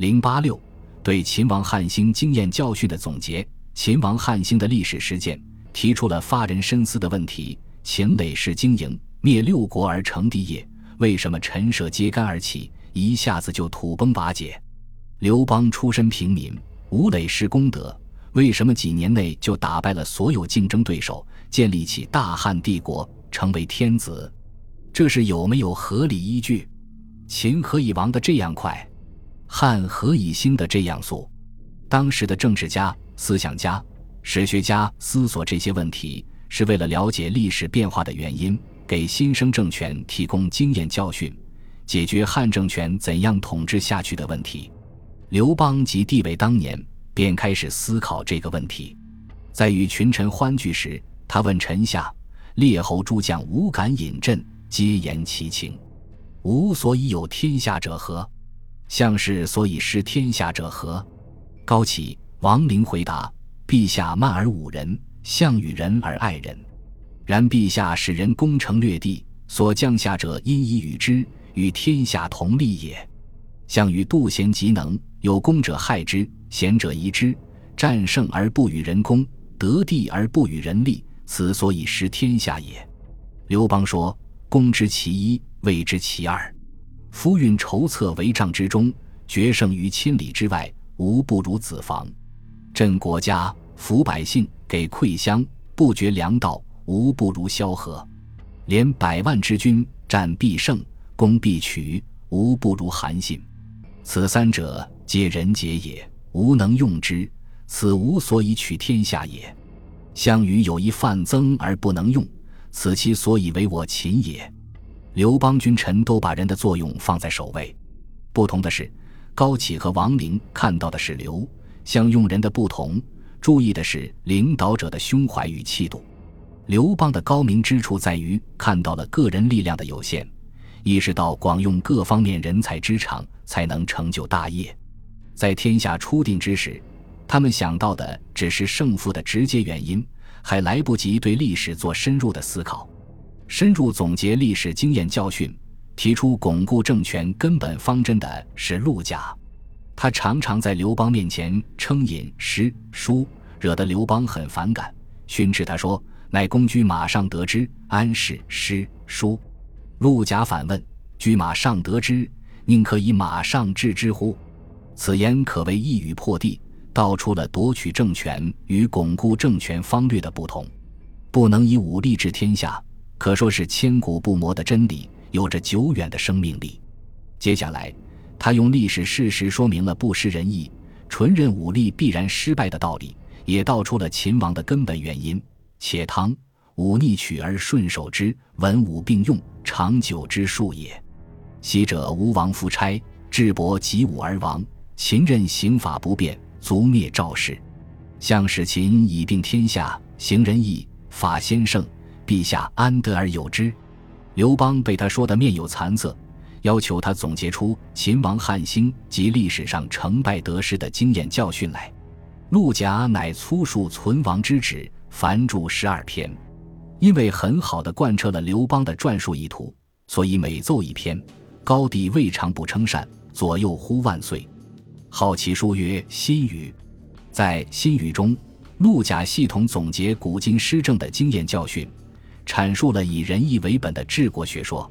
零八六对秦王汉兴经验教训的总结。秦王汉兴的历史事件提出了发人深思的问题：秦累世经营，灭六国而成帝业，为什么陈涉揭竿而起，一下子就土崩瓦解？刘邦出身平民，无累世功德，为什么几年内就打败了所有竞争对手，建立起大汉帝国，成为天子？这是有没有合理依据？秦何以亡得这样快？汉何以兴的这样速？当时的政治家。思想家、史学家思索这些问题，是为了了解历史变化的原因，给新生政权提供经验教训，解决汉政权怎样统治下去的问题。刘邦即帝位当年，便开始思考这个问题。在与群臣欢聚时，他问臣下列侯诸将无敢引阵，皆言其情。吾所以有天下者何？项氏所以失天下者何？高启。王陵回答：“陛下慢而侮人，项羽仁而爱人。然陛下使人攻城略地，所降下者因以与之，与天下同利也。项羽妒贤嫉能，有功者害之，贤者疑之，战胜而不与人攻，得地而不与人利，此所以失天下也。”刘邦说：“攻之其一，谓之其二。夫运筹策帷帐之中，决胜于千里之外，无不如子房。”镇国家，抚百姓，给馈乡，不绝粮道，无不如萧何；连百万之军，战必胜，攻必取，无不如韩信。此三者，皆人杰也，吾能用之，此无所以取天下也。项羽有一范增而不能用，此其所以为我秦也。刘邦君臣都把人的作用放在首位，不同的是，高启和王陵看到的是刘。相用人的不同，注意的是领导者的胸怀与气度。刘邦的高明之处在于看到了个人力量的有限，意识到广用各方面人才之长才能成就大业。在天下初定之时，他们想到的只是胜负的直接原因，还来不及对历史做深入的思考。深入总结历史经验教训，提出巩固政权根本方针的是陆贾。他常常在刘邦面前称饮诗书，惹得刘邦很反感，训斥他说：“乃公居马上得知，安是诗书？”陆贾反问：“居马上得知，宁可以马上治之乎？”此言可谓一语破地，道出了夺取政权与巩固政权方略的不同。不能以武力治天下，可说是千古不磨的真理，有着久远的生命力。接下来。他用历史事实说明了不失仁义、纯任武力必然失败的道理，也道出了秦王的根本原因。且唐武逆取而顺守之，文武并用，长久之术也。昔者吴王夫差，智伯及武而亡；秦任刑法不变，卒灭赵氏。项使秦以定天下，行仁义，法先圣，陛下安得而有之？刘邦被他说得面有惭色。要求他总结出秦王汉兴及历史上成败得失的经验教训来。陆贾乃粗述存亡之旨，凡著十二篇。因为很好的贯彻了刘邦的传述意图，所以每奏一篇，高帝未尝不称善，左右呼万岁。好其书曰《新语》。在《新语》中，陆贾系统总结古今施政的经验教训，阐述了以仁义为本的治国学说。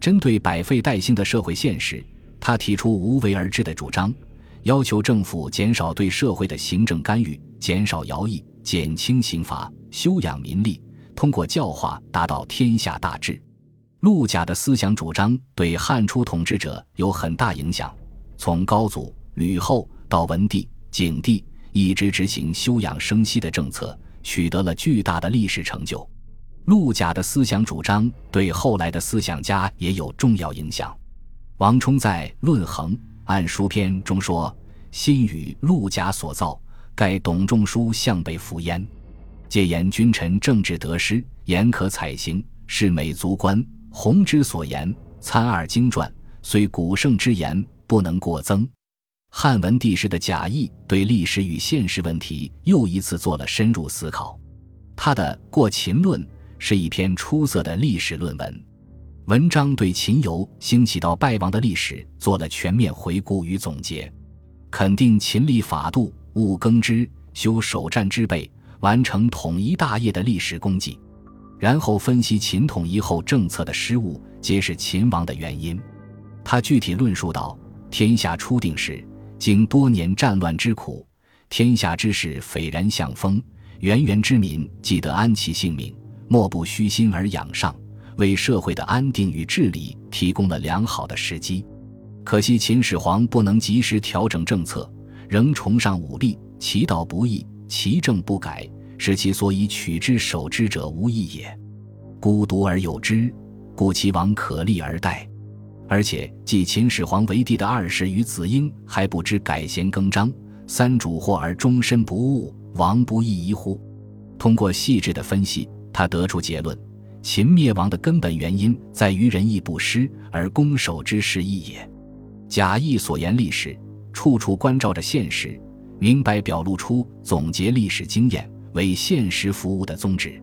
针对百废待兴的社会现实，他提出无为而治的主张，要求政府减少对社会的行政干预，减少徭役，减轻刑罚，修养民力，通过教化达到天下大治。陆贾的思想主张对汉初统治者有很大影响，从高祖、吕后到文帝、景帝，一直执行休养生息的政策，取得了巨大的历史成就。陆贾的思想主张对后来的思想家也有重要影响。王充在《论衡·按书篇》中说：“新语陆贾所造，盖董仲舒向北服焉。借言君臣政治得失，言可采行，是美足观。弘之所言，参二经传，虽古圣之言，不能过增。”汉文帝时的贾谊对历史与现实问题又一次做了深入思考。他的《过秦论》。是一篇出色的历史论文，文章对秦由兴起到败亡的历史做了全面回顾与总结。肯定秦立法度，务耕之，修守战之备，完成统一大业的历史功绩。然后分析秦统一后政策的失误，皆是秦亡的原因。他具体论述道：天下初定时，经多年战乱之苦，天下之事斐然向风，源源之民既得安其性命，莫不虚心而仰上，为社会的安定与治理提供了良好的时机。可惜秦始皇不能及时调整政策，仍崇尚武力，其道不义，其政不改。使其所以取之守之者无益也，孤独而有之，故其王可立而待。而且继秦始皇为帝的二世与子婴还不知改弦更张，三主祸而终身不悟，王不亦宜乎？通过细致的分析，他得出结论：秦灭亡的根本原因在于仁义不施，而攻守之势异也。贾谊所言历史，处处关照着现实，明白表露出总结历史经验。为现实服务的宗旨。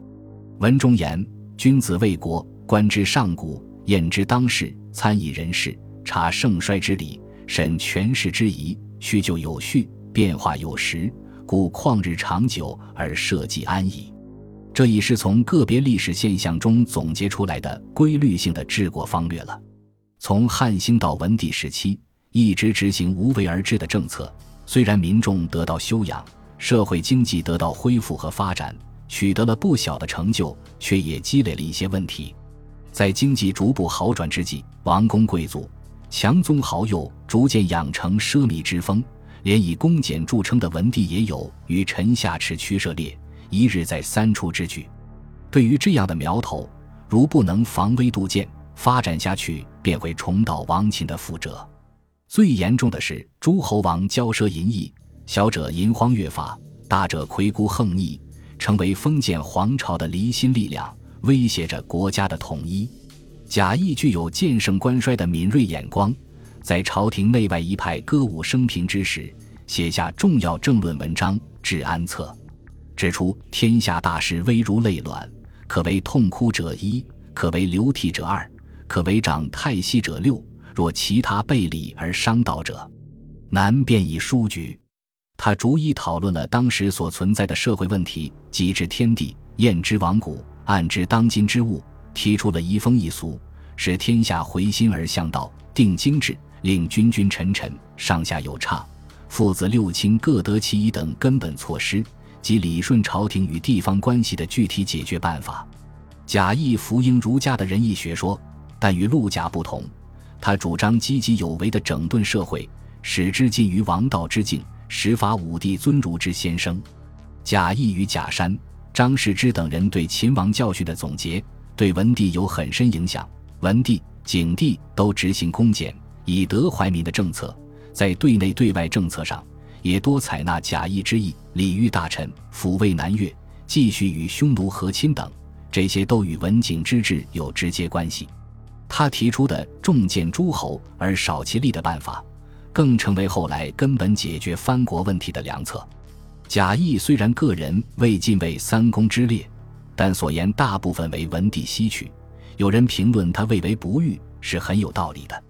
文中言：“君子为国，观之上古，验之当世，参以人事，察盛衰之理，审权势之宜，叙旧有序，变化有时，故旷日长久而社稷安矣。”这已是从个别历史现象中总结出来的规律性的治国方略了。从汉兴到文帝时期，一直执行无为而治的政策，虽然民众得到修养。社会经济得到恢复和发展，取得了不小的成就，却也积累了一些问题。在经济逐步好转之际，王公贵族、强宗豪右逐渐养成奢靡之风，连以恭俭著称的文帝也有与臣下持驱射猎，一日在三处之举。对于这样的苗头，如不能防微杜渐，发展下去便会重蹈王秦的覆辙。最严重的是诸侯王骄奢淫逸。小者淫荒越法，大者魁孤横逆，成为封建皇朝的离心力量，威胁着国家的统一。贾谊具有见胜官衰的敏锐眼光，在朝廷内外一派歌舞升平之时，写下重要政论文章《治安策》，指出天下大事危如累卵，可为痛哭者一，可为流涕者二，可为长太息者六。若其他背离而伤道者，难辨以书局。他逐一讨论了当时所存在的社会问题，即知天地，验之亡古，暗知当今之物，提出了移风易俗，使天下回心而向道，定经制，令君君臣臣上下有差，父子六亲各得其一等根本措施，及理顺朝廷与地方关系的具体解决办法。贾谊福音儒家的仁义学说，但与陆贾不同，他主张积极有为的整顿社会，使之近于王道之境。始法武帝尊儒之先生，贾谊与贾山、张世之等人对秦王教训的总结，对文帝有很深影响。文帝、景帝都执行恭俭以德怀民的政策，在对内对外政策上，也多采纳贾谊之意，礼遇大臣，抚慰南越，继续与匈奴和亲等，这些都与文景之治有直接关系。他提出的重建诸侯而少其力的办法。更成为后来根本解决藩国问题的良策。贾谊虽然个人未进为三公之列，但所言大部分为文帝吸取。有人评论他未为不遇，是很有道理的。